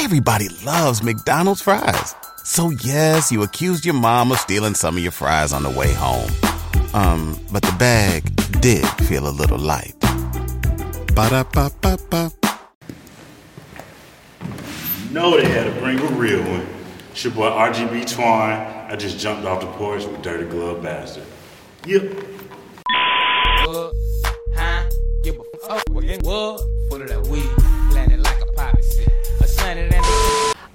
Everybody loves McDonald's fries. So yes, you accused your mom of stealing some of your fries on the way home. Um, but the bag did feel a little light. Ba-da-ba-ba-ba. know they had to bring a real one. It's your boy RGB Twan. I just jumped off the porch with Dirty Glove Bastard. Yep. What? Huh? Give a fuck again. What?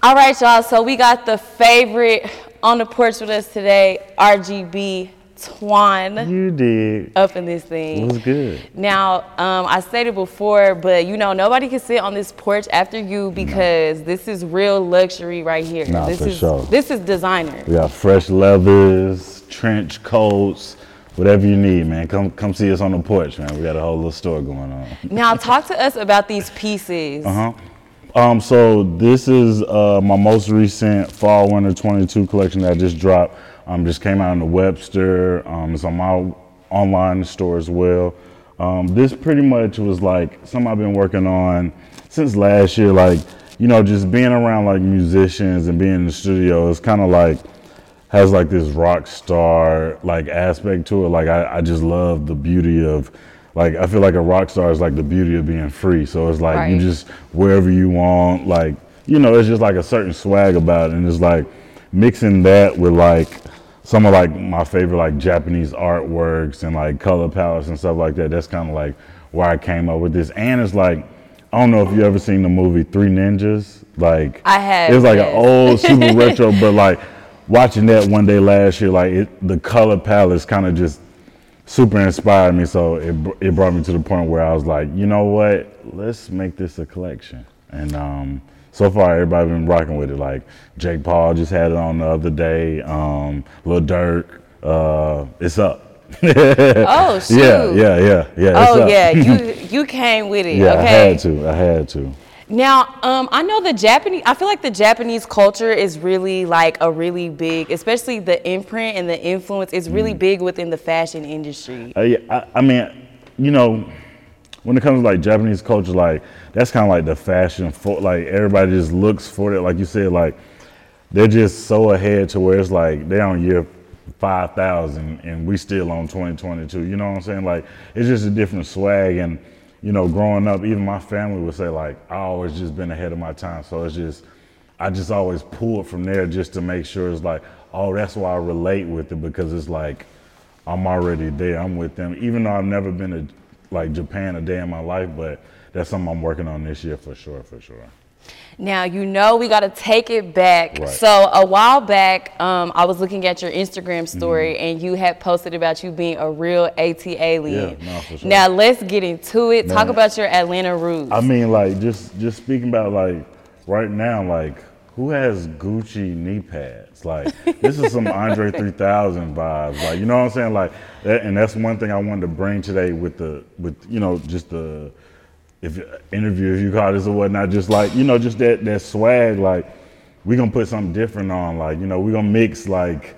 All right, y'all. So we got the favorite on the porch with us today, RGB Twan, You did. up in this thing. Was good? Now, um, I stated before, but you know, nobody can sit on this porch after you because this is real luxury right here. Nah, this for is sure. this is designer. We got fresh leathers, trench coats, whatever you need, man. Come come see us on the porch, man. We got a whole little store going on. Now, talk to us about these pieces. Uh-huh. Um, so this is uh, my most recent fall winter 22 collection that I just dropped. Um, just came out in the Webster. Um, it's on my online store as well. Um, this pretty much was like something I've been working on since last year. Like, you know, just being around like musicians and being in the studio is kind of like has like this rock star like aspect to it. Like I, I just love the beauty of like I feel like a rock star is like the beauty of being free. So it's like you just wherever you want, like you know, it's just like a certain swag about it. And it's like mixing that with like some of like my favorite like Japanese artworks and like color palettes and stuff like that. That's kind of like where I came up with this. And it's like I don't know if you ever seen the movie Three Ninjas. Like I have, It's like yes. an old super retro, but like watching that one day last year, like it, the color palettes kind of just super inspired me. So it it brought me to the point where I was like, you know what, let's make this a collection. And um, so far, everybody been rocking with it. Like Jake Paul just had it on the other day. Um, Lil Durk, uh, it's up. Oh shoot. Yeah, yeah, yeah, yeah. Oh up. yeah, you you came with it. yeah, okay. I had to. I had to. Now, um, I know the Japanese. I feel like the Japanese culture is really like a really big, especially the imprint and the influence is Mm. really big within the fashion industry. Uh, yeah, I, I mean, you know, when it comes to like Japanese culture, like that's kind of like the fashion for like everybody just looks for it. Like you said, like they're just so ahead to where it's like they're on year five thousand and we still on twenty twenty two. You know what I'm saying? Like it's just a different swag and. You know, growing up, even my family would say like, I always just been ahead of my time. So it's just, I just always pulled from there just to make sure it's like, oh, that's why I relate with it because it's like, I'm already there. I'm with them, even though I've never been to like Japan a day in my life. But that's something I'm working on this year for sure, for sure. Now you know we got to take it back. Right. So a while back, um, I was looking at your Instagram story, Mm-hmm. and you had posted about you being a real ATLien. Yeah, no, sure. Now let's get into it. Talk about your Atlanta roots. I mean, like just just speaking about like right now, like who has Gucci knee pads? Like this is some Andre 3000 vibes. Like you know what I'm saying? Like that, and that's one thing I wanted to bring today with the with you know just the if interview if you call this or whatnot. Just like you know just that that swag. Like we gonna put something different on. Like you know we gonna mix like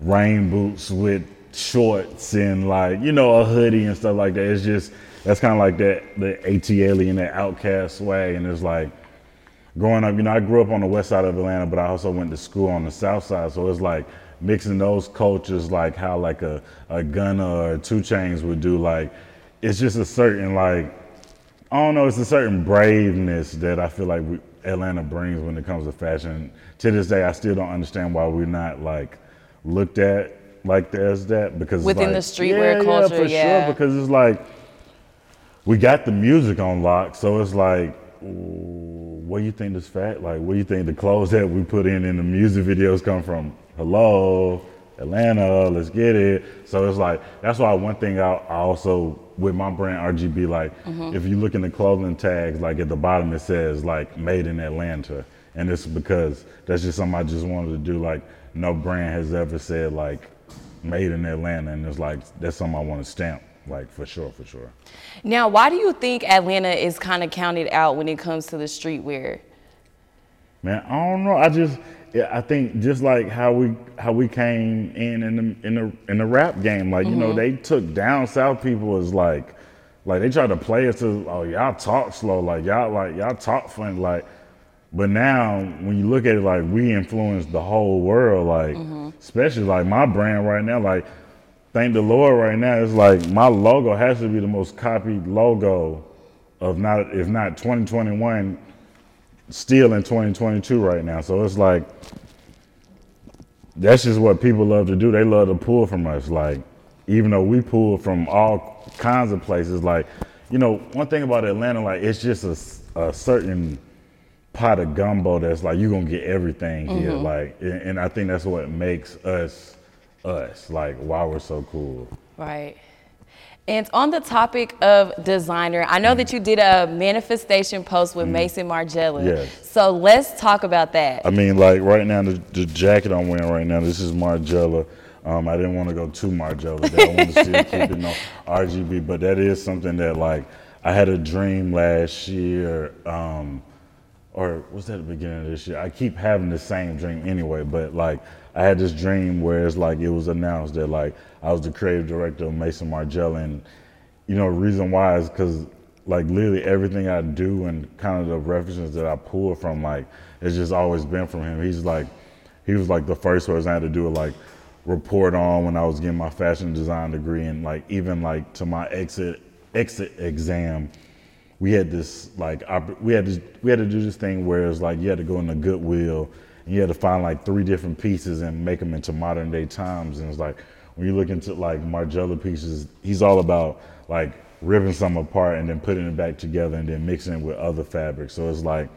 rain boots with shorts and like you know a hoodie and stuff like that. It's just that's kind of like that the ATL and that OutKast swag, and it's like growing up. You know, I grew up on the west side of Atlanta, but I also went to school on the south side, so it's like mixing those cultures, like how like a a Gunna or 2 Chainz would do. Like it's just a certain like I don't know, it's a certain braveness that I feel like we, Atlanta brings when it comes to fashion. To this day, I still don't understand why we're not like looked at like there's that because it's Within like- the streetwear yeah, culture, yeah, for yeah. sure. Because it's like we got the music on lock, so it's like, ooh, do you think this fat? Like, where you think the clothes that we put in in the music videos come from? Hello, Atlanta, let's get it. So it's like that's why one thing I, I also with my brand RGB, like mm-hmm. if you look in the clothing tags, like at the bottom it says like made in Atlanta, and it's because that's just something I just wanted to do. Like no brand has ever said like made in Atlanta, and it's like that's something I want to stamp, like for sure, for sure. now, why do you think Atlanta is kind of counted out when it comes to the streetwear? Man, I don't know. I just, yeah, I think just like how we how we came in in the in the in the rap game, like you know, mm-hmm. they took down South people as like, like they tried to play us to, oh y'all talk slow, like y'all like y'all talk funny, like But now, when you look at it, like we influence the whole world, like mm-hmm. especially like my brand right now, like thank the Lord right now, it's like my logo has to be the most copied logo of not if not 2021, still in 2022 right now. So it's like that's just what people love to do. They love to pull from us. Like, even though we pull from all kinds of places, like, you know, one thing about Atlanta, like, it's just a certain pot of gumbo that's like you're gonna get everything here. Mm-hmm. Like, and, and I think that's what makes us us. Like, why we're so cool. Right. And on the topic of designer, I know that you did a manifestation post with Maison Margiela. Yes. So let's talk about that. I mean, like right now, the, the jacket I'm wearing right now, this is Margiela. Um, I didn't want to go too Margiela. I want to still keep it on RGB, but that is something that like I had a dream last year, um, or was that the beginning of this year? I keep having the same dream anyway, but like I had this dream where it's like it was announced that like I was the creative director of Maison Margiela, and you know, the reason why is because like literally everything I do and kind of the references that I pull from, like, it's just always been from him. He's like, he was like the first person I had to do a like report on when I was getting my fashion design degree, and like even like to my exit exit exam, we had this like opp- we had to we had to do this thing where it's like you had to go in the Goodwill you had to find like three different pieces and make them into modern day times. And it's like when you look into like Margiela pieces, he's all about like ripping some apart and then putting it back together and then mixing it with other fabrics. So it's like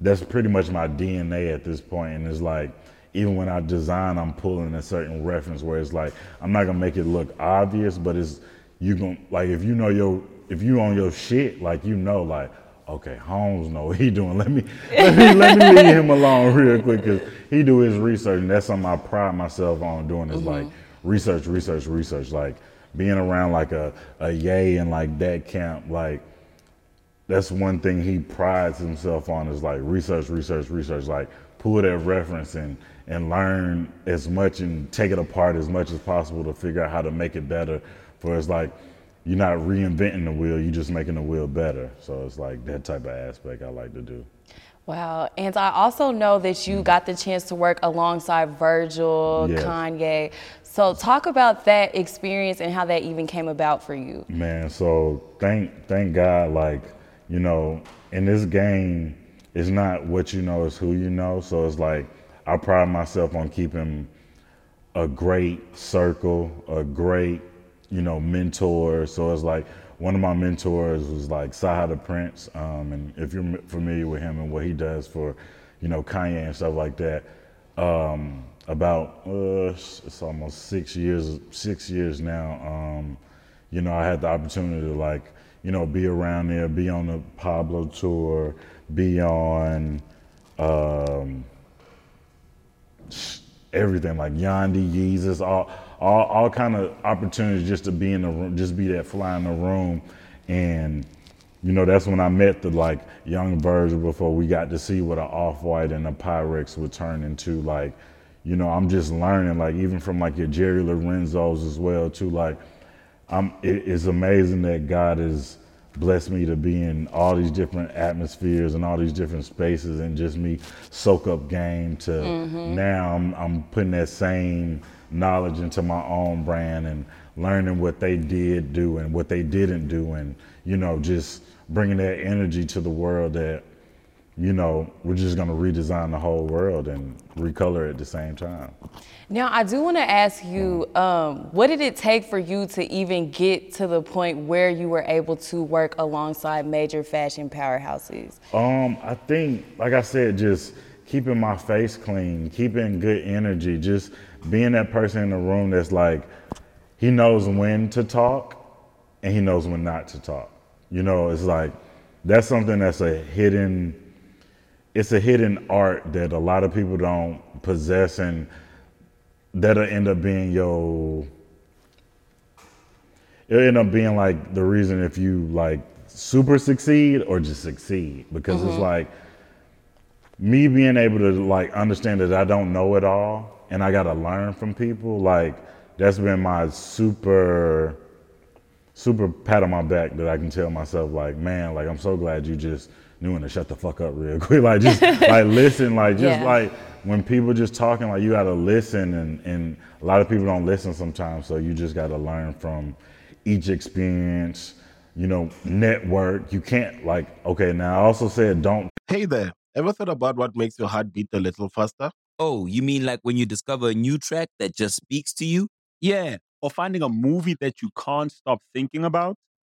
that's pretty much my DNA at this point. And it's like, even when I design, I'm pulling a certain reference where it's like, I'm not gonna make it look obvious, but it's, you gonna like, if you know your, if you on your shit, like, you know, like, okay, Holmes know what he doing. Let me, let me, let me leave him alone real quick, cause he do his research and that's something I pride myself on doing is like mm-hmm. research, research, research. Like being around like a, a yay and like that camp, like, that's one thing he prides himself on is like research, research, research. Like pull that reference and and learn as much and take it apart as much as possible to figure out how to make it better. For it's like you're not reinventing the wheel, you're just making the wheel better. So it's like that type of aspect I like to do. Wow. And I also know that you mm. got the chance to work alongside Virgil, Yes. Kanye. So talk about that experience and how that even came about for you. Man, so thank thank God, like, you know, in this game, it's not what you know, it's who you know. So it's like I pride myself on keeping a great circle, a great, you know, mentor. So it's like one of my mentors was like Sada the Prince. Um, and if you're familiar with him and what he does for, you know, Kanye and stuff like that, um, about uh, it's almost six years, six years now. Um, you know, I had the opportunity to like, you know, be around there, be on the Pablo tour, be on. Um, everything like Yandhi, Jesus, all all all kind of opportunities just to be in the room, just be that fly in the room, and you know that's when I met the like young Virgil before we got to see what an off white and a Pyrex would turn into. Like, you know, I'm just learning like even from like your Jerry Lorenzos as well too. Like, I'm it, it's amazing that God has blessed me to be in all these different atmospheres and all these different spaces and just me soak up game to mm-hmm. now I'm, I'm putting that same knowledge into my own brand and learning what they did do and what they didn't do and you know just bringing that energy to the world that you know we're just going to redesign the whole world and recolor at the same time Now, I do want to ask you, um, what did it take for you to even get to the point where you were able to work alongside major fashion powerhouses? Um, I think, like I said, just keeping my face clean, keeping good energy, just being that person in the room that's like, he knows when to talk and he knows when not to talk. You know, it's like, that's something that's a hidden, it's a hidden art that a lot of people don't possess and that'll end up being your it'll end up being like the reason if you like super succeed or just succeed. Because it's mm-hmm. like me being able to like understand that I don't know it all and I gotta learn from people like that's been my super super pat on my back that I can tell myself like man like I'm so glad you just you want to shut the fuck up real quick. Like just like listen, like just Yeah. like when people just talking, like you gotta listen, and and a lot of people don't listen sometimes. So you just gotta learn from each experience. You know, network. You can't like okay. Now I also said don't Hey there, ever thought about what makes your heart beat a little faster? Oh, you mean like when you discover a new track that just speaks to you? Yeah, or finding a movie that you can't stop thinking about.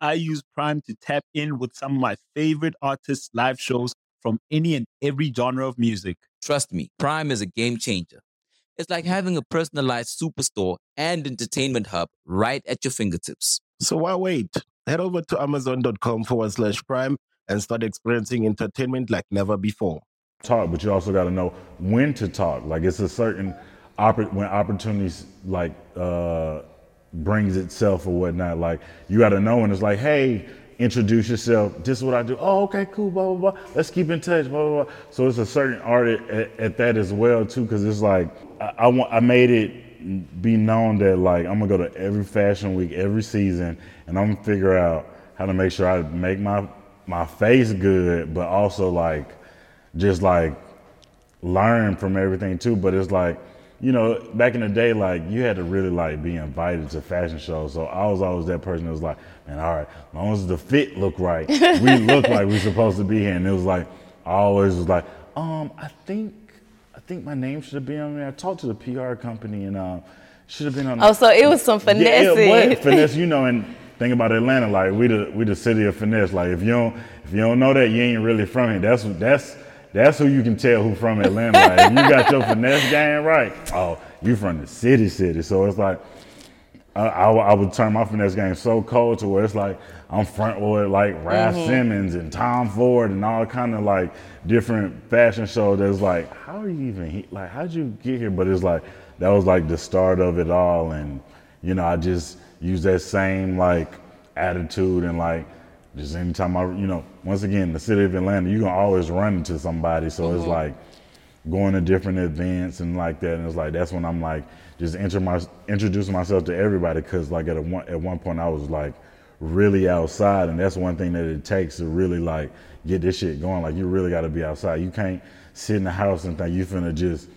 I use Prime to tap in with some of my favorite artists' live shows from any and every genre of music. Trust me, Prime is a game changer. It's like having a personalized superstore and entertainment hub right at your fingertips. So why wait? Head over to amazon.com forward slash prime and start experiencing entertainment like never before. talk, but you also got to know when to talk. Like it's a certain oppor- when opportunities like uh, brings itself or whatnot. Like you got to know when it's like, hey, introduce yourself. This is what I do. Oh, okay, cool. Blah blah blah. Let's keep in touch. Blah blah blah. So it's a certain art at, at, at that as well too, because it's like I, I want I made it be known that like I'm gonna go to every fashion week every season, and I'm gonna figure out how to make sure I make my my face good, but also like just like learn from everything too. But it's like, you know, back in the day, like you had to really like be invited to fashion shows. So I was always that person that was like, man, all right, as long as the fit look right, we look like we're supposed to be here. And it was like, I always was like, um, I think, I think my name should have been on there. I talked to the PR company and um, should have been on. Oh, so it was some finesse. Yeah, finesse? You know, and think about Atlanta, like we the we the city of finesse. Like if you don't if you don't know that, you ain't really from here. That's that's that's who you can tell who from Atlanta. Like if you got your finesse game right, oh, you from the city, city. So it's like I, I, I would turn my finesse game so cold to where it's like I'm front with like Raf mm-hmm. Simons and Tom Ford and all kind of like different fashion shows. That's like, how are you even he- like? How'd you get here? But it's like that was like the start of it all, and you know I just use that same like attitude and like just anytime I you know once again the city of Atlanta, you can always run into somebody. So it's mm-hmm. like going to different events and like that. And it's like that's when I'm like just enter my introducing myself to everybody because like at a one at one point I was like really outside, and that's one thing that it takes to really like get this shit going. Like you really got to be outside. You can't sit in the house and think you finna just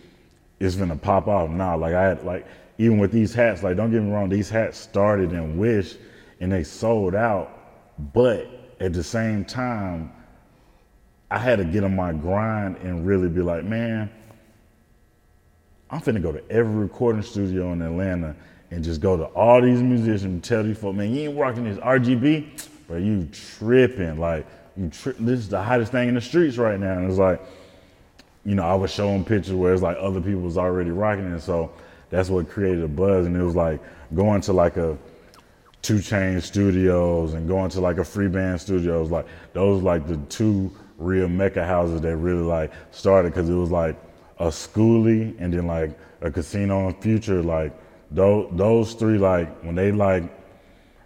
it's finna pop off. Nah, like I had like even with these hats, like don't get me wrong, these hats started in Wish and they sold out, but at the same time. I had to get on my grind and really be like, man, I'm finna go to every recording studio in Atlanta and just go to all these musicians and tell these folks, man, you ain't rocking this RGB, but you tripping. Like, you tri- this is the hottest thing in the streets right now. And it's like, you know, I was showing pictures where it's like other people was already rocking it. So that's what created a buzz. And it was like going to like a Two Chain Studios and going to like a free band studios. Like those like the two real mecca houses that really like started because it was like a Skooly and then like a casino and future. Like those those three like when they like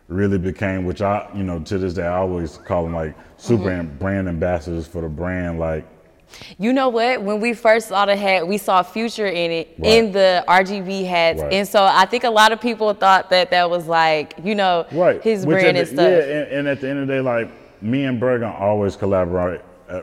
really became which I you know to this day I always call them like super am- brand ambassadors for the brand. Like You know what? When we first saw the hat, we saw Future in it Right. in the RGB hats, Right. and so I think a lot of people thought that that was like, you know, right his Which brand at and stuff. Yeah, and, and at the end of the day, like me and Bergen always collaborate uh,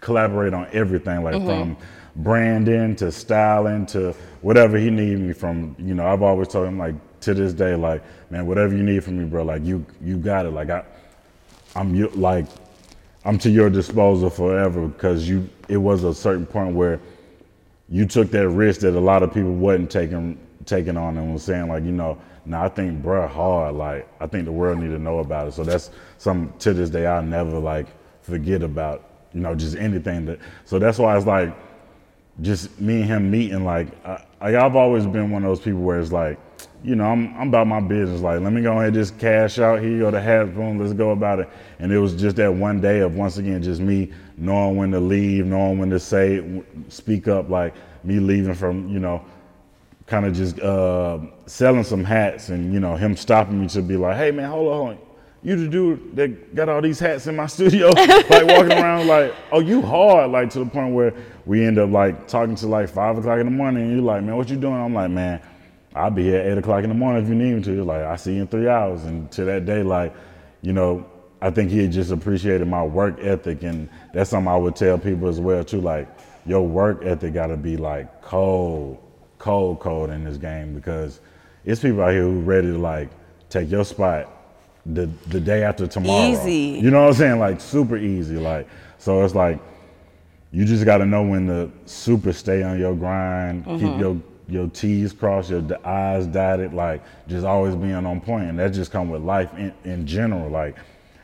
collaborate on everything, like from branding to styling to whatever he need me from. You know, I've always told him like to this day, like man, whatever you need from me, bro, like you you got it. Like I, I'm like I'm to your disposal forever because you. It was a certain point where you took that risk that a lot of people wasn't taking taking on and was saying like, you know, now I think bruh hard. Like I think the world need to know about it. So that's some to this day I'll never like forget about. You know, just anything that. So that's why it's like, just me and him meeting. Like I, I, I've always been one of those people where it's like, you know, I'm, I'm about my business. Like, let me go ahead and just cash out. Here you go, the hat, boom, let's go about it. And it was just that one day of, once again, just me knowing when to leave, knowing when to say, speak up, like me leaving from, you know, kind of just uh, selling some hats and, you know, him stopping me to be like, hey, man, hold on, hold on. You the dude that got all these hats in my studio, like walking around like, oh, you hard, like to the point where we end up like talking to like five o'clock in the morning. And you're like, man, what you doing? I'm like, man, I'll be here at eight o'clock in the morning if you need me to. Like, I see you in three hours. And to that day, like, you know, I think he just appreciated my work ethic. And that's something I would tell people as well, too. Like, your work ethic got to be like cold, cold, cold in this game because it's people out here who ready to like take your spot the, the day after tomorrow. Easy. You know what I'm saying? Like, super easy. Like, so it's like, you just got to know when to super stay on your grind, keep mm-hmm. your your T's crossed, your I's dotted, like just always being on point. And that just come with life in, in general. Like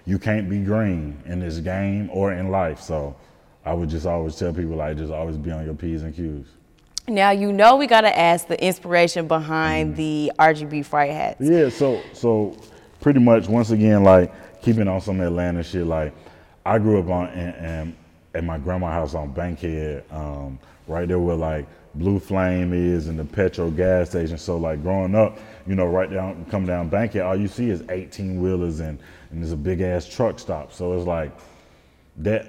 you can't be green in this game or in life. So I would just always tell people like just always be on your P's and Q's. Now you know we gotta ask the inspiration behind the RGB freight hats. Yeah, so so pretty much once again, like keeping on some Atlanta shit. Like I grew up on and, in, at my grandma's house on Bankhead, um, right there where like Blue Flame is and the petrol gas station. So like growing up, you know, right down come down Bankhead, all you see is 18 wheelers and and there's a big ass truck stop. So it's like that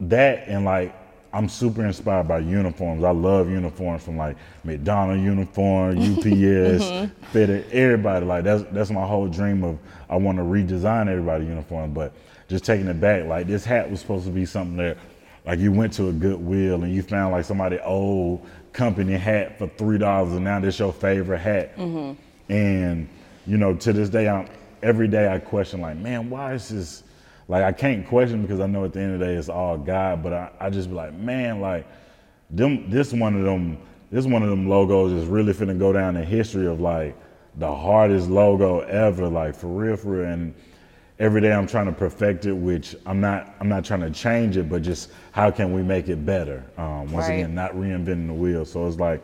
that and like I'm super inspired by uniforms. I love uniforms from like McDonald uniform, UPS, mm-hmm. FedEx, everybody. Like that's that's my whole dream of I want to redesign everybody uniform. But just taking it back, like this hat was supposed to be something that like you went to a Goodwill and you found like somebody old company hat for three dollars and now this your favorite hat. Mm-hmm. And you know, to this day, I'm every day I question like, man, why is this? Like I can't question because I know at the end of the day it's all God, but I, I just be like, man, like them this one of them this one of them logos is really finna go down in history of like the hardest logo ever, like for real, for real. And every day I'm trying to perfect it, which I'm not I'm not trying to change it, but just how can we make it better? Um, once Right. again, not reinventing the wheel. So it's like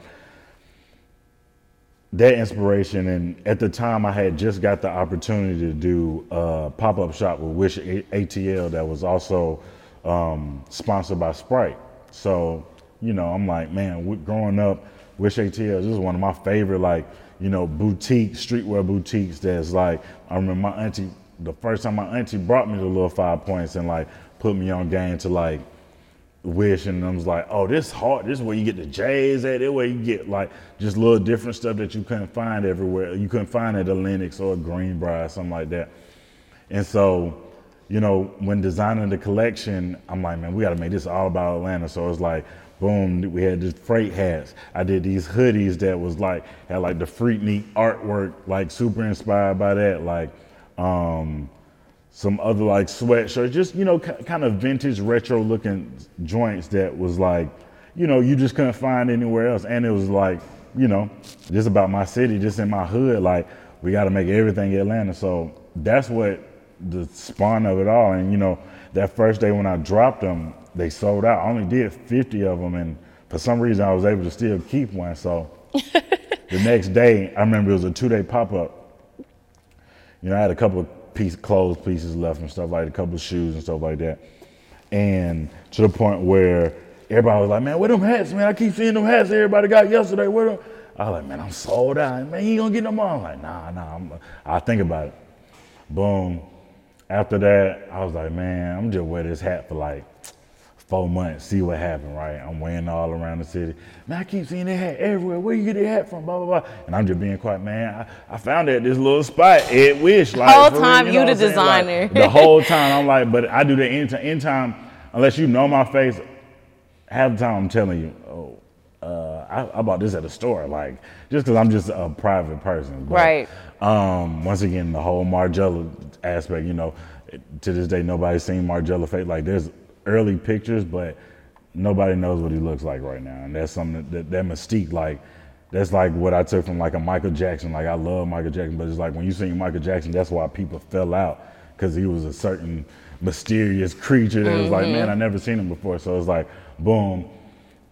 that inspiration and at the time i had just got the opportunity to do a pop-up shop with wish atl that was also um, sponsored by sprite so you know i'm like man growing up wish atl this is one of my favorite like you know boutique streetwear boutiques that's like i remember my auntie the first time my auntie brought me to little five points and like put me on game to like Wish and I was like, oh, this hard. This is where you get the J's at. This where you get like just little different stuff that you couldn't find everywhere. You couldn't find at a Lenox or a Greenbrier, something like that. And so, you know, when designing the collection, I'm like, man, we got to make this all about Atlanta. So it's like, boom, we had these freight hats. I did these hoodies that was like had like the Freaknik artwork, like super inspired by that, like. Um some other like sweatshirts, just you know, k- kind of vintage retro looking joints that was like, you know, you just couldn't find anywhere else. And it was like, you know, just about my city, just in my hood. Like, we got to make everything Atlanta. So that's what the spawn of it all. And you know, that first day when I dropped them, they sold out. I only did 50 of them, and for some reason I was able to still keep one. So the next day, I remember it was a two day pop up you know, I had a couple of piece, clothes pieces left and stuff like a couple of shoes and stuff like that. And to the point where everybody was like, man, where them hats, man? I keep seeing them hats everybody got yesterday. Where them? I was like, man, I'm sold out. Man, you ain't gonna get no more. I'm like, nah, nah, I'm, I'll think about it. Boom. After that, I was like, man, I'm just wear this hat for like four months, see what happened, right? I'm wearing all around the city. Man, I keep seeing that hat everywhere. Where you get that hat from? Blah, blah, blah. And I'm just being quiet, man. I, I found it at this little spot, Ed Wish. Like, Whole real, time know you what the I'm? Like, designer. the whole time, I'm like, but I do that anytime, anytime, unless you know my face, half the time I'm telling you, oh, uh, I, I bought this at a store, like just because I'm just a private person. But, Right. Um, once again, the whole Margiela aspect, you know, to this day nobody's seen Margiela face. Like there's early pictures, but nobody knows what he looks like right now, and that's something that that mystique, like. That's like what I took from like a Michael Jackson. Like I love Michael Jackson, but it's like when you see Michael Jackson, that's why people fell out because he was a certain mysterious creature that was like, man, I never seen him before. So it's like, boom,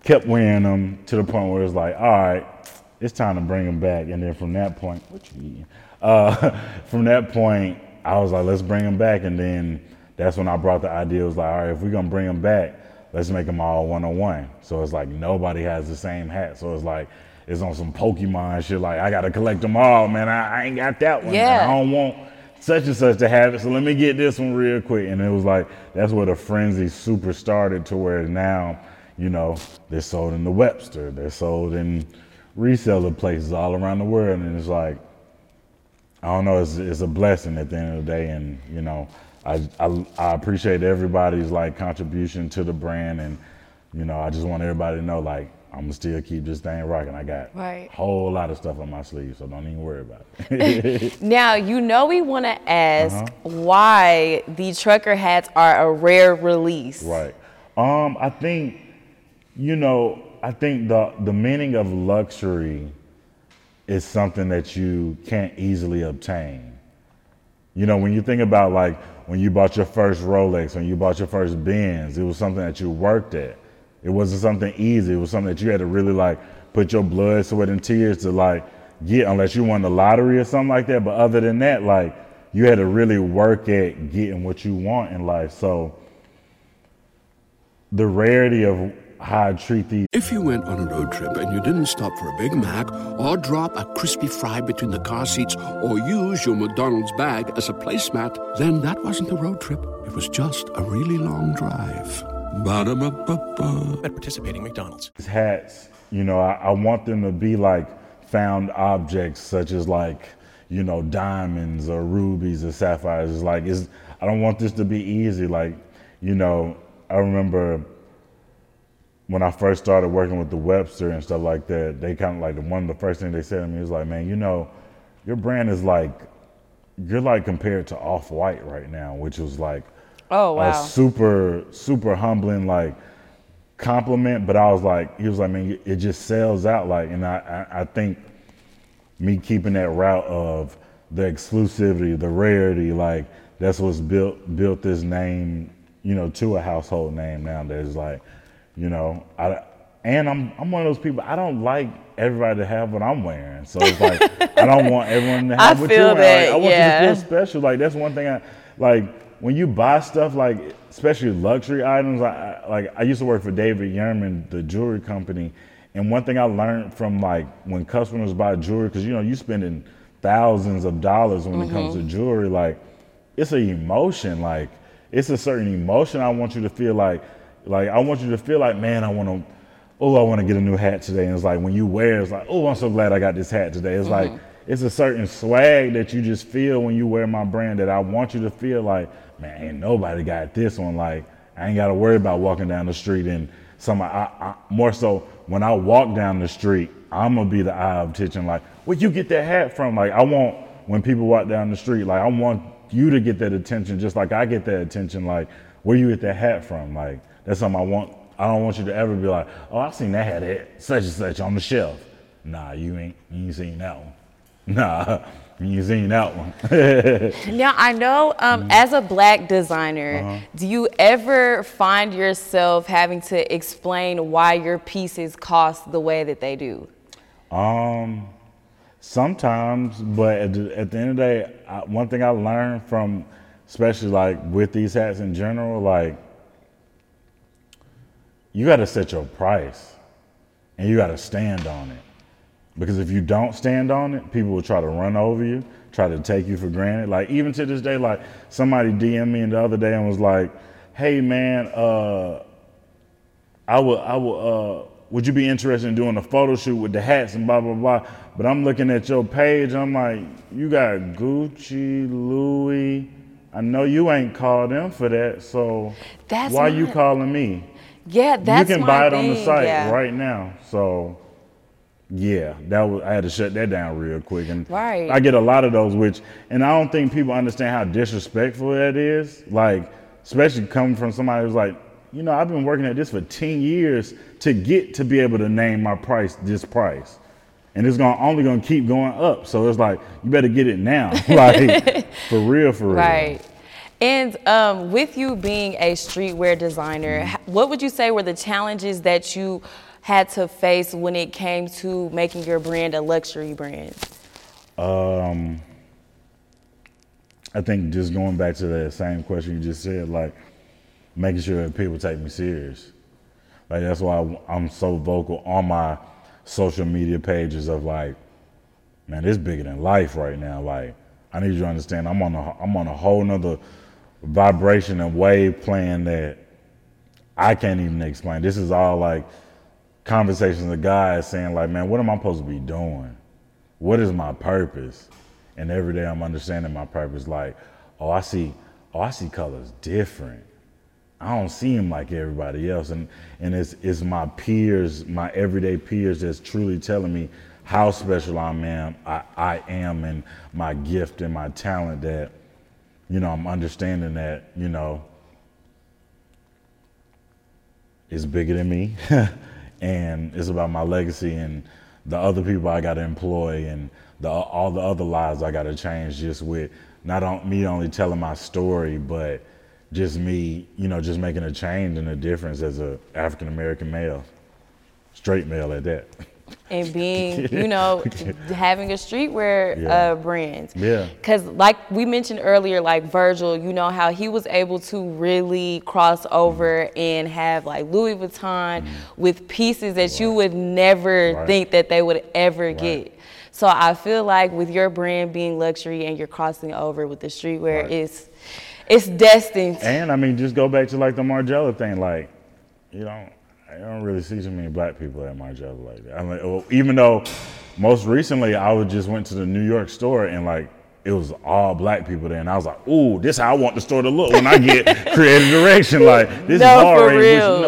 kept wearing them to the point where it's like, all right, it's time to bring him back. And then from that point, what you eating? Uh, from that point, I was like, let's bring him back. And then that's when I brought the idea. It was like, all right, if we're gonna bring them back, let's make them all one on one. So it's like nobody has the same hat. So it's like it's on some Pokemon shit. Like I gotta collect them all, man. I, I ain't got that one. Yeah. I don't want such and such to have it. So let me get this one real quick. And it was like that's where the frenzy super started to where now, you know, they're sold in the Webster, they're sold in reseller places all around the world, and it's like I don't know, it's, it's a blessing at the end of the day, and you know, I, I I appreciate everybody's like contribution to the brand, and you know, I just want everybody to know like I'm gonna still keep this thing rocking. I got Right. a whole lot of stuff on my sleeve, so don't even worry about it. Now, you know we want to ask Uh-huh. why the trucker hats are a rare release. Right. Um, I think, you know, I think the the meaning of luxury is something that you can't easily obtain. You know, when you think about like when you bought your first Rolex, when you bought your first Benz, it was something that you worked at. It wasn't something easy. It was something that you had to really like put your blood, sweat, and tears to like get, unless you won the lottery or something like that. But other than that, like you had to really work at getting what you want in life. So the rarity of how I treat these If you went on a road trip and you didn't stop for a Big Mac or drop a crispy fry between the car seats or use your McDonald's bag as a placemat, then that wasn't a road trip. It was just a really long drive. Ba-da-ba-ba-ba. At participating McDonald's. hats, you know, I, I want them to be like found objects such as like, you know, diamonds or rubies or sapphires. It's like, it's, I don't want this to be easy. Like, you know, I remember when I first started working with the Webster and stuff like that, they kind of like, one of the first things they said to me was like, man, you know, your brand is like, you're like compared to Off White right now, which was like, Oh, wow. a super super humbling like compliment but i was like he was like man it just sells out like and i i, I think me keeping that route of the exclusivity the rarity like that's what's built built this name you know to a household name now. nowadays like you know i and i'm i'm one of those people i don't like everybody to have what i'm wearing so it's like i don't want everyone to I have what feel you're wearing that, Like, i want yeah. you to feel special. Like that's one thing I like when you buy stuff like especially luxury items. I, I like I used to work for David Yurman, the jewelry company, and one thing I learned from like when customers buy jewelry, because you know you're spending thousands of dollars when it comes to mm-hmm. jewelry, like it's an emotion. Like it's a certain emotion I want you to feel like. Like I want you to feel like, man, I want to. Oh, I want to get a new hat today. And it's like when you wear, it's like, oh, I'm so glad I got this hat today. It's like mm-hmm. it's a certain swag that you just feel when you wear my brand that I want you to feel like, man, ain't nobody got this one. Like I ain't got to worry about walking down the street and somebody. I, I, more so when I walk down the street, I'm gonna be the eye of attention. Like, where you get that hat from? Like I want when people walk down the street, like I want you to get that attention just like I get that attention. Like where you get that hat from? Like that's something I want. I don't want you to ever be like, oh, I seen that hat at such and such on the shelf. Nah, you ain't. You ain't seen that one. Nah, you ain't seen that one. Now I know, um, as a black designer, Uh-huh. do you ever find yourself having to explain why your pieces cost the way that they do? Um, sometimes, but at the, at the end of the day, I, one thing I learned from, especially like with these hats in general, like you got to set your price, and you got to stand on it. Because if you don't stand on it, people will try to run over you, try to take you for granted. Like even to this day, like somebody DM'd me the other day and was like, "Hey man, uh, I will, I will, uh, would you be interested in doing a photo shoot with the hats and blah blah blah?" But I'm looking at your page, I'm like, you got Gucci, Louis. I know you ain't called them for that, so That's why you calling me? Yeah, that's you can buy it on the site yeah. right now. So yeah, that was I had to shut that down real quick. And Right. I get a lot of those, which and I don't think people understand how disrespectful that is. Like, especially coming from somebody who's like, you know, I've been working at this for 10 years to get to be able to name my price this price. And it's gonna only gonna keep going up. So it's like, you better get it now. like for real, for real. Right. And um, with you being a streetwear designer, what would you say were the challenges that you had to face when it came to making your brand a luxury brand? Um, I think just going back to that same question you just said, like making sure that people take me serious. Like that's why I'm so vocal on my social media pages of like, man, it's bigger than life right now. Like I need you to understand, I'm on a I'm on a whole nother vibration and wave plan that I can't even explain. This is all like conversations of guys saying like, man, what am I supposed to be doing? What is my purpose? And every day I'm understanding my purpose. Like, oh, I see, oh, I see colors different. I don't see them like everybody else, and and it's it's my peers, my everyday peers, that's truly telling me how special I am, I, I am, and my gift and my talent. That you know, I'm understanding that you know it's bigger than me, and it's about my legacy and the other people I got to employ and the all the other lives I got to change just with not on, me only telling my story, but just me, you know, just making a change and a difference as a African American male, straight male at that. and being, you know, having a streetwear Yeah. uh, brand. Yeah. Because, like we mentioned earlier, like Virgil, you know how he was able to really cross over and have like Louis Vuitton with pieces that you would never Mm. Right. think that they would ever get. So I feel like with your brand being luxury and you're crossing over with the streetwear, Right. it's it's destined. And I mean, just go back to like the Margiela thing. Like, you know, I don't really see too many black people at my job like that. I'm like, well, even though most recently I was just went to the New York store and like it was all black people there, and I was like, ooh, this how I want the store to look when I get creative direction. Like this No, is already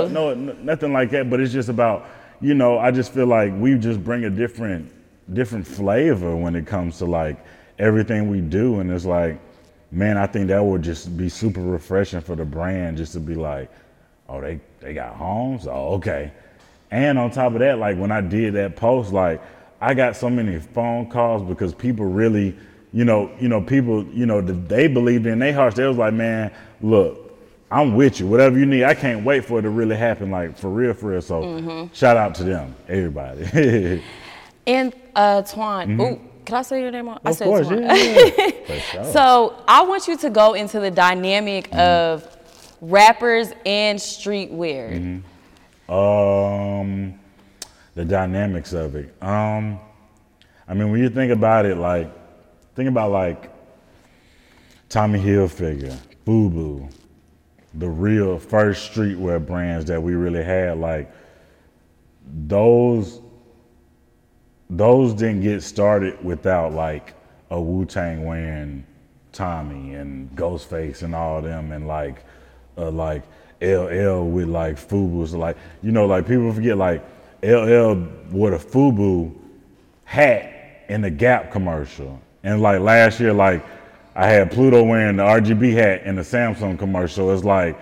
which- no, no, nothing like that. But it's just about, you know, I just feel like we just bring a different, different flavor when it comes to like everything we do, and it's like, man, I think that would just be super refreshing for the brand, just to be like, oh, they they got homes, oh, okay. And on top of that, like when I did that post, like I got so many phone calls because people really, you know, you know, people, you know, they believed in their hearts. They was like, man, look, I'm with you. Whatever you need, I can't wait for it to really happen. Like for real, for real. So shout out to them, everybody. And uh, Twan, ooh, can I say your name? On? I Mm-hmm. of said course, Twan. yeah. sure. So I want you to go into the dynamic of rappers and streetwear. Um, the dynamics of it. Um, I mean, when you think about it, like, think about like Tommy Hilfiger, Boo, the real first streetwear brands that we really had. Like, those, those didn't get started without like a Wu Tang wearing Tommy and Ghostface and all them, and like, uh, like LL with like Fubu's. Like, you know, like people forget like LL wore a Fubu hat in the Gap commercial, and like last year, like I had Pluto wearing the RGB hat in the Samsung commercial. It's like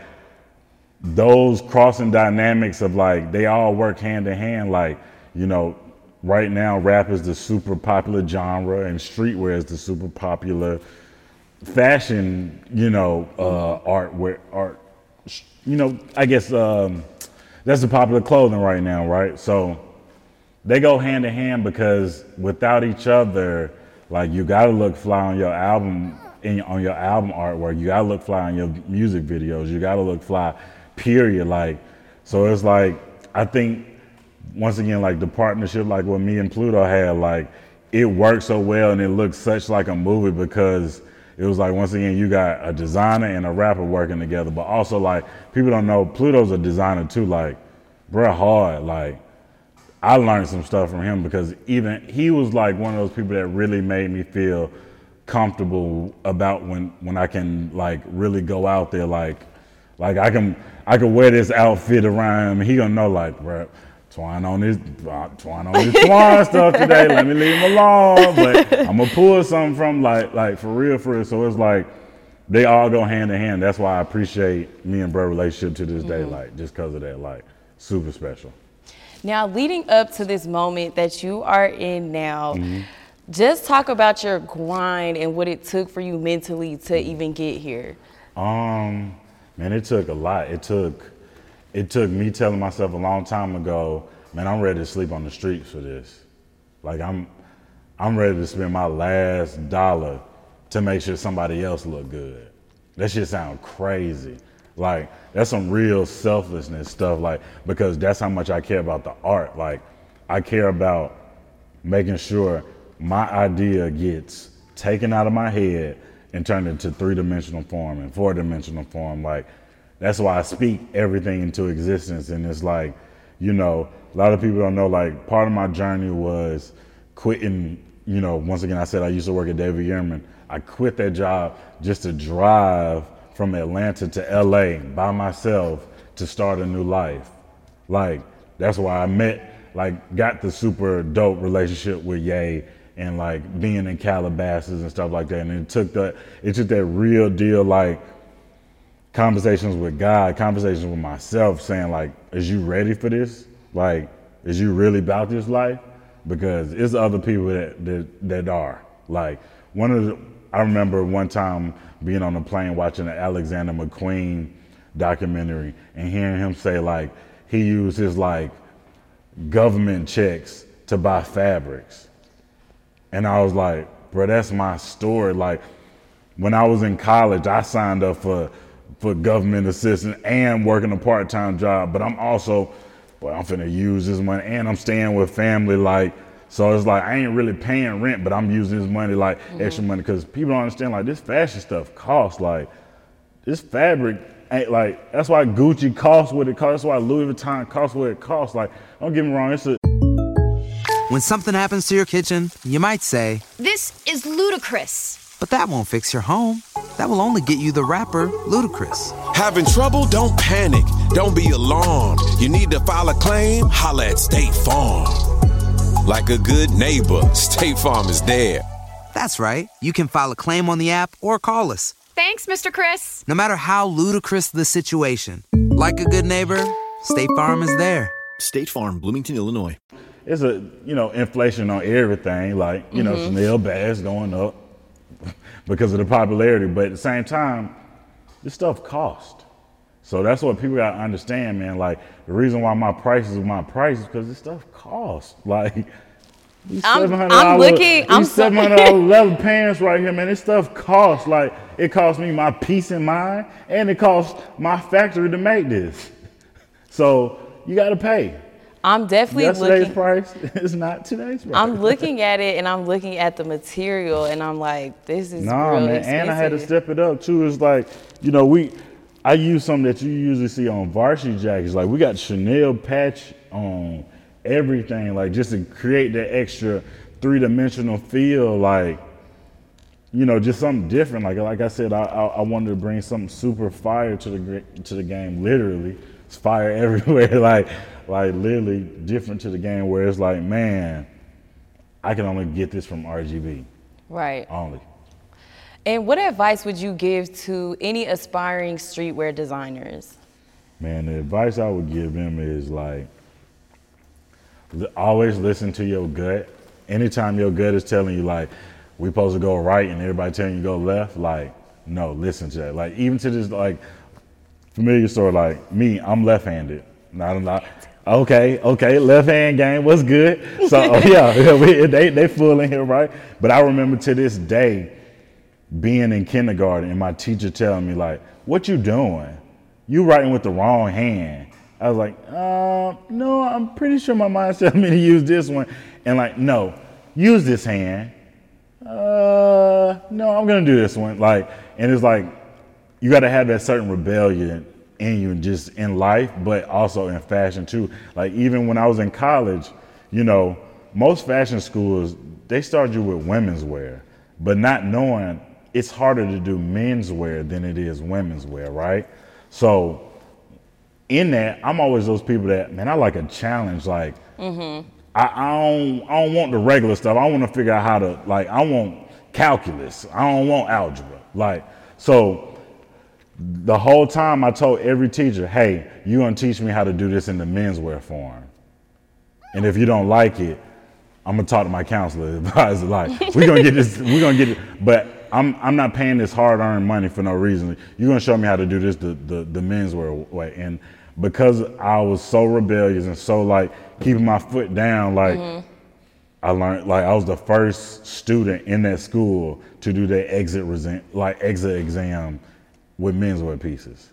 those crossing dynamics of like they all work hand in hand. Like you know, right now rap is the super popular genre, and streetwear is the super popular fashion. You know, uh, art where art. You know, I guess um, that's the popular clothing right now, right? So they go hand in hand because without each other, like you gotta look fly on your album in, on your album artwork. You gotta look fly on your music videos. You gotta look fly, period. Like, so it's like I think once again, like the partnership, like what me and Pluto had, like it worked so well and it looked such like a movie because it was like once again you got a designer and a rapper working together, but also like people don't know Pluto's a designer too. Like, bruh, hard. Like, I learned some stuff from him because even he was like one of those people that really made me feel comfortable about when when I can like really go out there like like I can I can wear this outfit around him. He gonna know like, bro, Twan on this uh, Twan on this Twan stuff today. Let me leave him alone. But I'm gonna pull something from like like for real for real. So it's like they all go hand in hand. That's why I appreciate me and bro relationship to this day. Like just cause of that. Like super special. Now, leading up to this moment that you are in now, Mm-hmm. just talk about your grind and what it took for you mentally to even get here. Um, man, it took a lot. It took, it took me telling myself a long time ago, man, I'm ready to sleep on the streets for this. Like I'm, I'm ready to spend my last dollar to make sure somebody else look good. That shit sound crazy. Like that's some real selflessness stuff. Like because that's how much I care about the art. Like I care about making sure my idea gets taken out of my head and turned into three dimensional form and four dimensional form. Like that's why I speak everything into existence. And it's like, you know, a lot of people don't know. Like part of my journey was quitting. You know, once again, I said I used to work at David Yurman. I quit that job just to drive from Atlanta to LA by myself to start a new life. Like that's why I met, like, got the super dope relationship with Ye and like being in Calabasas and stuff like that. And it took that, it took that real deal, like conversations with God, conversations with myself, saying like, "Is you ready for this? Like, is you really about this life?" Because it's other people that that, that are. Like one of the, I remember one time being on a plane watching the Alexander McQueen documentary and hearing him say like he used his like government checks to buy fabrics. And I was like, bro, that's my story. Like when I was in college, I signed up for for government assistance and working a part-time job, but I'm also, well, I'm finna use this money and I'm staying with family. Like, so it's like I ain't really paying rent, but I'm using this money like mm-hmm. extra money because people don't understand like this fashion stuff costs. Like this fabric ain't like that's why Gucci costs what it costs. That's why Louis Vuitton costs what it costs. Like, don't get me wrong, it's a When something happens to your kitchen, you might say, This is ludicrous. But that won't fix your home. That will only get you the rapper, Ludacris. Having trouble? Don't panic. Don't be alarmed. You need to file a claim? Holla at State Farm. Like a good neighbor, State Farm is there. That's right. You can file a claim on the app or call us. Thanks, Mr. Chris. No matter how ludicrous the situation, like a good neighbor, State Farm is there. State Farm, Bloomington, Illinois. it's a you know inflation on everything. Like you know mm-hmm. Chanel bags going up because of the popularity, but at the same time, this stuff costs. So that's what people gotta understand, man. Like the reason why my prices are my prices because this stuff costs. Like these I'm- $700 I'm looking- I'm these so- seven hundred dollar leather pants right here, man. This stuff costs. Like it costs me my peace of mind, and it costs my factory to make this. So you gotta pay. I'm definitely Yesterday's looking. price is not today's price. I'm looking at it and I'm looking at the material and I'm like, this is Nah, real man, expensive. and I had to step it up too. It's like, you know, we, I use something that you usually see on varsity jackets. Like we got Chanel patch on everything, like just to create that extra three dimensional feel. Like, you know, just something different. Like, like I said, I, I, I wanted to bring something super fire to the to the game. Literally, it's fire everywhere. like, like literally different to the game. Where it's like, man, I can only get this from RGB Right. only. And what advice would you give to any aspiring streetwear designers? Man, the advice I would give them is like, always listen to your gut. Anytime your gut is telling you like, we supposed to go right, and everybody telling you go left, like, no, listen to that. Like, even to this like familiar story, like me, I'm left-handed. Not a lot. Okay, okay, left hand game was good. So oh, yeah, yeah, we, they they full in here, right? But I remember to this day being in kindergarten and my teacher telling me like, "What you doing? You writing with the wrong hand." I was like, uh, "No, I'm pretty sure my mind's telling me to use this one." And like, "No, use this hand." Uh, no, I'm gonna do this one. Like, and it's like you got to have that certain rebellion in you, just in life, but also in fashion too. Like even when I was in college, you know, most fashion schools they start you with women's wear, but not knowing it's harder to do men's wear than it is women's wear, right? So in that, I'm always those people that man, I like a challenge. Like mm-hmm. I, I don't I don't want the regular stuff. I want to figure out how to like I want calculus. I don't want algebra. Like so the whole time I told every teacher, hey, you're gonna teach me how to do this in the menswear form. And if you don't like it, I'm gonna talk to my counselor advisor. Like, we're gonna get this, we're gonna get it. But I'm I'm not paying this hard earned money for no reason. You're gonna show me how to do this the the, the men's wear way. And because I was so rebellious and so like keeping my foot down, like Mm-hmm. I learned like I was the first student in that school to do their exit resent, like exit exam with menswear pieces.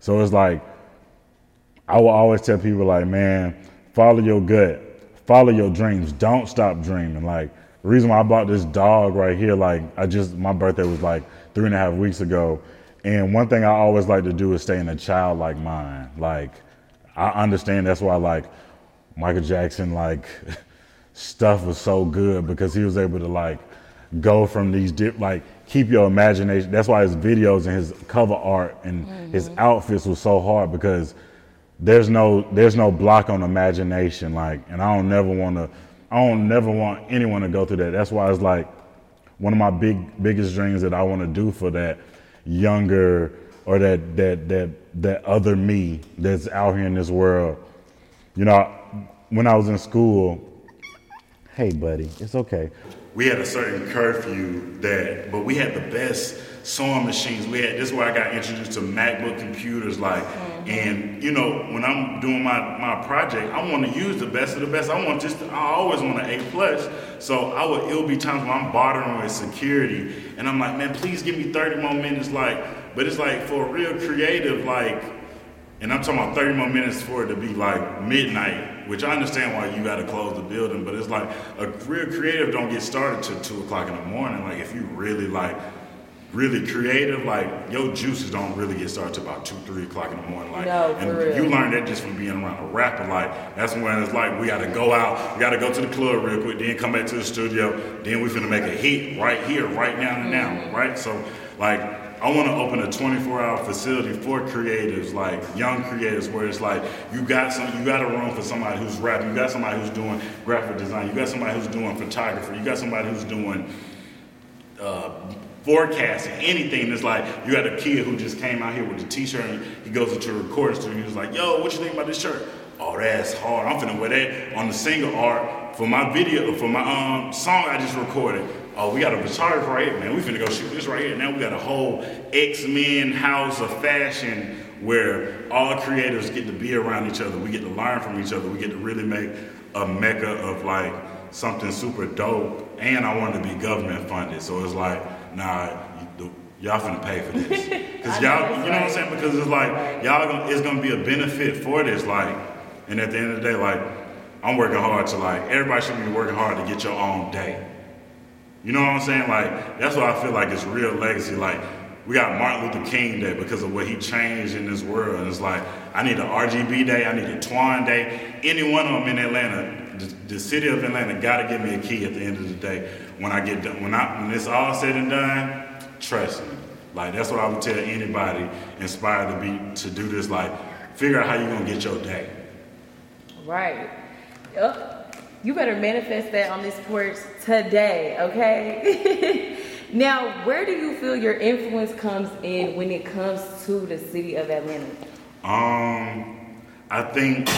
So it's like I will always tell people like, man, follow your gut, follow your dreams, don't stop dreaming. Like the reason why I bought this dog right here, like I just my birthday was like three and a half weeks ago, and one thing I always like to do is stay in a childlike mind. Like I understand that's why like Michael Jackson like stuff was so good because he was able to like go from these dip like keep your imagination. That's why his videos and his cover art and his mm-hmm. outfits was so hard because there's no there's no block on imagination like and I don't never want to I don't never want anyone to go through that. That's why it's like one of my big biggest dreams that I want to do for that younger or that that that that other me that's out here in this world. You know, when I was in school, hey buddy, it's okay. We had a certain curfew that, but we had the best sewing machines. We had this is where I got introduced to MacBook computers, like, mm-hmm. and you know, when I'm doing my my project, I want to use the best of the best. I want just, I always want an A plus. So I would, it'll be times when I'm bartering with security, and I'm like, man, please give me 30 more minutes, like, but it's like for a real creative, like. And I'm talking about 30 more minutes for it to be like midnight, which I understand why you got to close the building, but it's like a real creative don't get started till two o'clock in the morning. Like if you really like, really creative, like your juices don't really get started till about two, three o'clock in the morning. Like, No, and real. you learn that just from being around a rapper. Like that's when it's like we got to go out, we got to go to the club real quick, then come back to the studio, then we finna make a hit right here, right now and now, mm-hmm. right? So like. I want to open a 24-hour facility for creatives, like young creatives, where it's like you got some, you got a room for somebody who's rapping, you got somebody who's doing graphic design, you got somebody who's doing photography, you got somebody who's doing uh, forecasting, anything that's like you got a kid who just came out here with a t-shirt and he goes into a recording studio and he's like, yo, what you think about this shirt? Oh, that's hard. I'm finna wear that on the single art for my video, for my um song I just recorded. Oh, we got a photographer right here, man. We finna go shoot this right here. Now we got a whole X-Men house of fashion where all creators get to be around each other. We get to learn from each other. We get to really make a mecca of like something super dope. And I wanted to be government funded. So it's like, nah, y'all finna pay for this. Cause y'all, you know what I'm saying? Because it's like, y'all, gonna, it's gonna be a benefit for this. Like, and at the end of the day, like, I'm working hard to like, everybody should be working hard to get your own day. You know what I'm saying? Like, that's what I feel like is real legacy. Like, we got Martin Luther King Day because of what he changed in this world. And it's like, I need an RGB Day, I need a Twan Day. Any one of them in Atlanta, the, the city of Atlanta got to give me a key at the end of the day. When I get done, when I when it's all said and done, trust me. Like that's what I would tell anybody inspired to be to do this. Like, figure out how you're gonna get your day. Right. Yup. You better manifest that on this porch today, okay? now, where do you feel your influence comes in when it comes to the city of Atlanta? Um, I think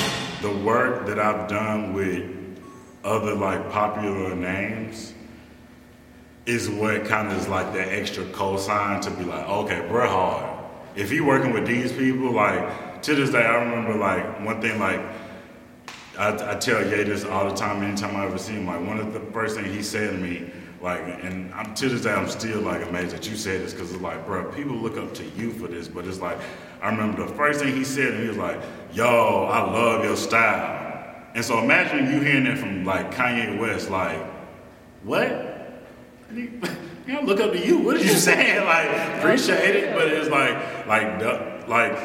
the work that I've done with other like popular names is what kind of is like that extra cosign to be like, okay, we're hard. If you working with these people, like to this day, I remember like one thing like I, I tell Ye this all the time. Anytime I ever see him, like one of the first things he said to me, like, and I'm to this day, I'm still like amazed that you said this because it's like, bro, people look up to you for this, but it's like, I remember the first thing he said, and he was like, "Yo, I love your style." And so imagine you hearing that from like Kanye West, like, what? You know, look up to you. What are you saying? Like, appreciate it, but it's like, like, like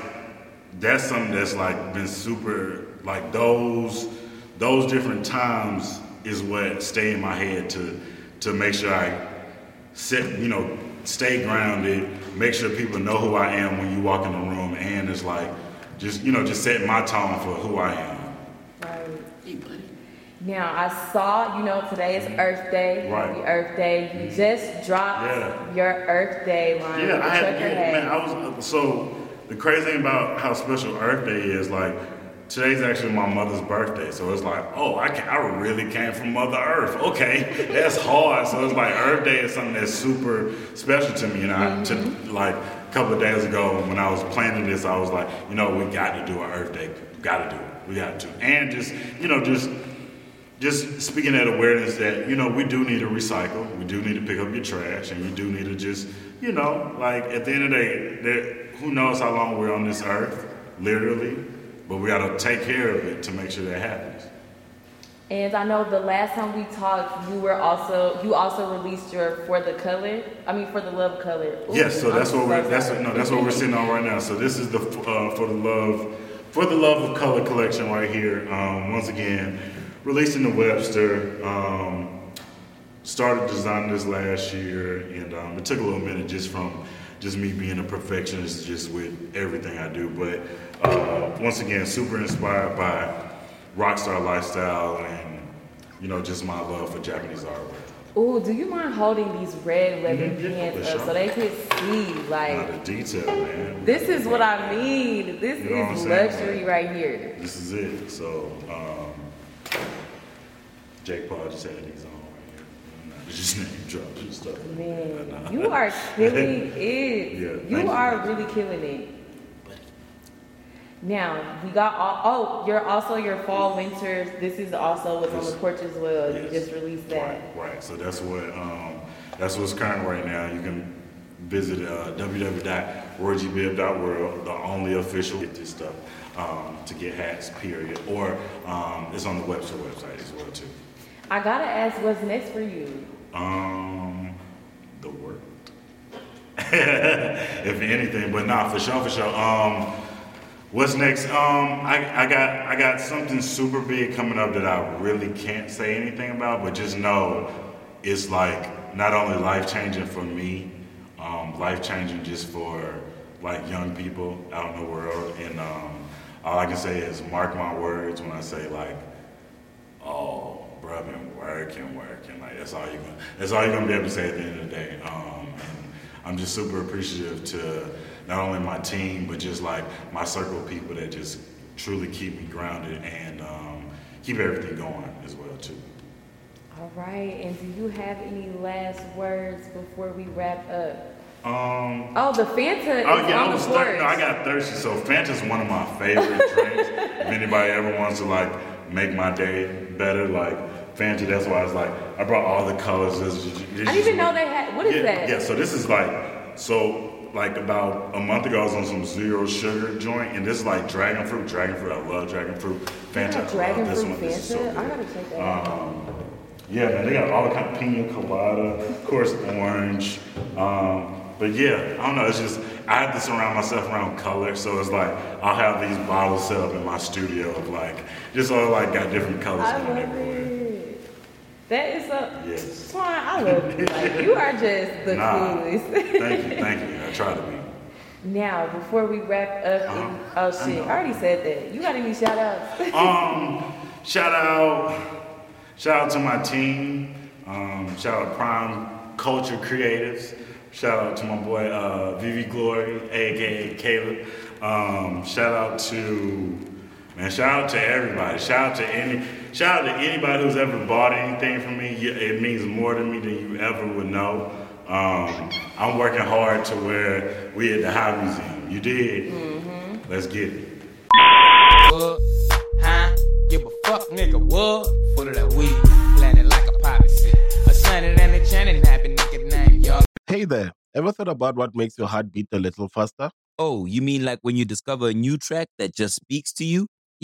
that's something that's like been super like those those different times is what stay in my head to to make sure I sit you know stay grounded make sure people know who I am when you walk in the room and it's like just you know just set my tone for who I am Right. Now, I saw, you know, today is mm-hmm. Earth Day. Right. Happy Earth Day. You mm-hmm. just dropped Yeah. your Earth Day line. Yeah, I had, trucker yeah, hat. man, I was so the crazy thing about how special Earth Day is, like today's actually my mother's birthday, so it's like, oh, I, can, I really came from Mother Earth. Okay, that's hard. So it's like Earth Day is something that's super special to me. And I, to, mm-hmm. like a couple of days ago when I was planning this, I was like, you know, we got to do an Earth Day. We got to do it. We got to. And just, you know, just just speaking that awareness that you know we do need to recycle, we do need to pick up your trash, and you do need to just you know like at the end of the day, who knows how long we're on this earth, literally, but we got to take care of it to make sure that happens. And I know the last time we talked, you were also you also released your for the color. I mean for the love color. Ooh, yes, so I'm that's what we're that's sorry. no that's what we're sitting on right now. So this is the uh, for the love for the love of color collection right here. Um, once again, released in the Webster. Um, started designing this last year, and um, it took a little minute just from just me being a perfectionist, just with everything I do. But uh, once again, super inspired by rockstar lifestyle and you know just my love for Japanese artwork. Ooh, do you mind holding these red leather Mhm, for up so they can see Not like the detail, man. this is what I mean. This You know is luxury right here. This is it. So, um, Jake Paul just had these on right here. I'm not just name and stuff. Man, you are killing it. Yeah, you thank you. are really killing it. Now we got all. Oh, you're also your fall winters. This is also what's on the porch as well. You just released that. Right. So that's what um, that's what's current right now. You can visit uh, www.roygbib.world, the only official get this stuff um, to get hats. Period. Or um, it's on the Webster website as well too. I gotta ask, what's next for you? Um, the work. if anything, but not for sure, for sure. Um, what's next? Um, I, I got I got something super big coming up that I really can't say anything about, but just know it's like not only life changing for me, um, life changing just for like young people out in the world, and um, all I can say is mark my words when I say like oh, bro, I've been working, working. Like that's all you gonna that's all you're gonna be able to say at the end of the day. Um, and I'm just super appreciative to not only my team, but just like my circle of people that just truly keep me grounded and um, keep everything going as well too. All right, and do you have any last words before we wrap up? Um, Oh, the Fanta is Oh yeah, on I was the thir- no, I got thirsty. So Fanta's one of my favorite drinks. If anybody ever wants to like make my day better, like Fanta, that's why I was like I brought all the colors. This I didn't even know they had. What is yeah, that? Yeah, so this is like so like about a month ago I was on some zero sugar joint, and this is like dragon fruit. Dragon fruit, I love dragon fruit. Fanta, Yeah, I dragon love this fruit one. This is so good. I gotta check that out. Um, yeah, man, they got all the kind of pina colada, of course, orange. Um, but yeah, I don't know. It's just I have to surround myself around color, so it's like I'll have these bottles set up in my studio of like just all like got different colors I going everywhere. That is a. Yes. Twan, I love you. Like, you are just the Nah, coolest. thank you, thank you. I try to be. now, before we wrap up, Uh-huh. oh shit, I already said that. You got any shout outs? Um, shout out, shout out to my team. Um, shout out Prime Culture Creatives. Shout out to my boy uh, Vivi Glory, aka Caleb. Um, shout out to man. Shout out to everybody. Shout out to any. Shout out to anybody who's ever bought anything from me. It means more to me than you ever would know. Um, I'm working hard to where we at the High Museum. You did. Let's get it. What? Huh? Give a fuck, nigga. What? Full of that weed. Landing like a poppy seed. A sunny and a chanting happy nigga name, y'all. Hey there, ever thought about what makes your heart beat a little faster? Oh, you mean like when you discover a new track that just speaks to you?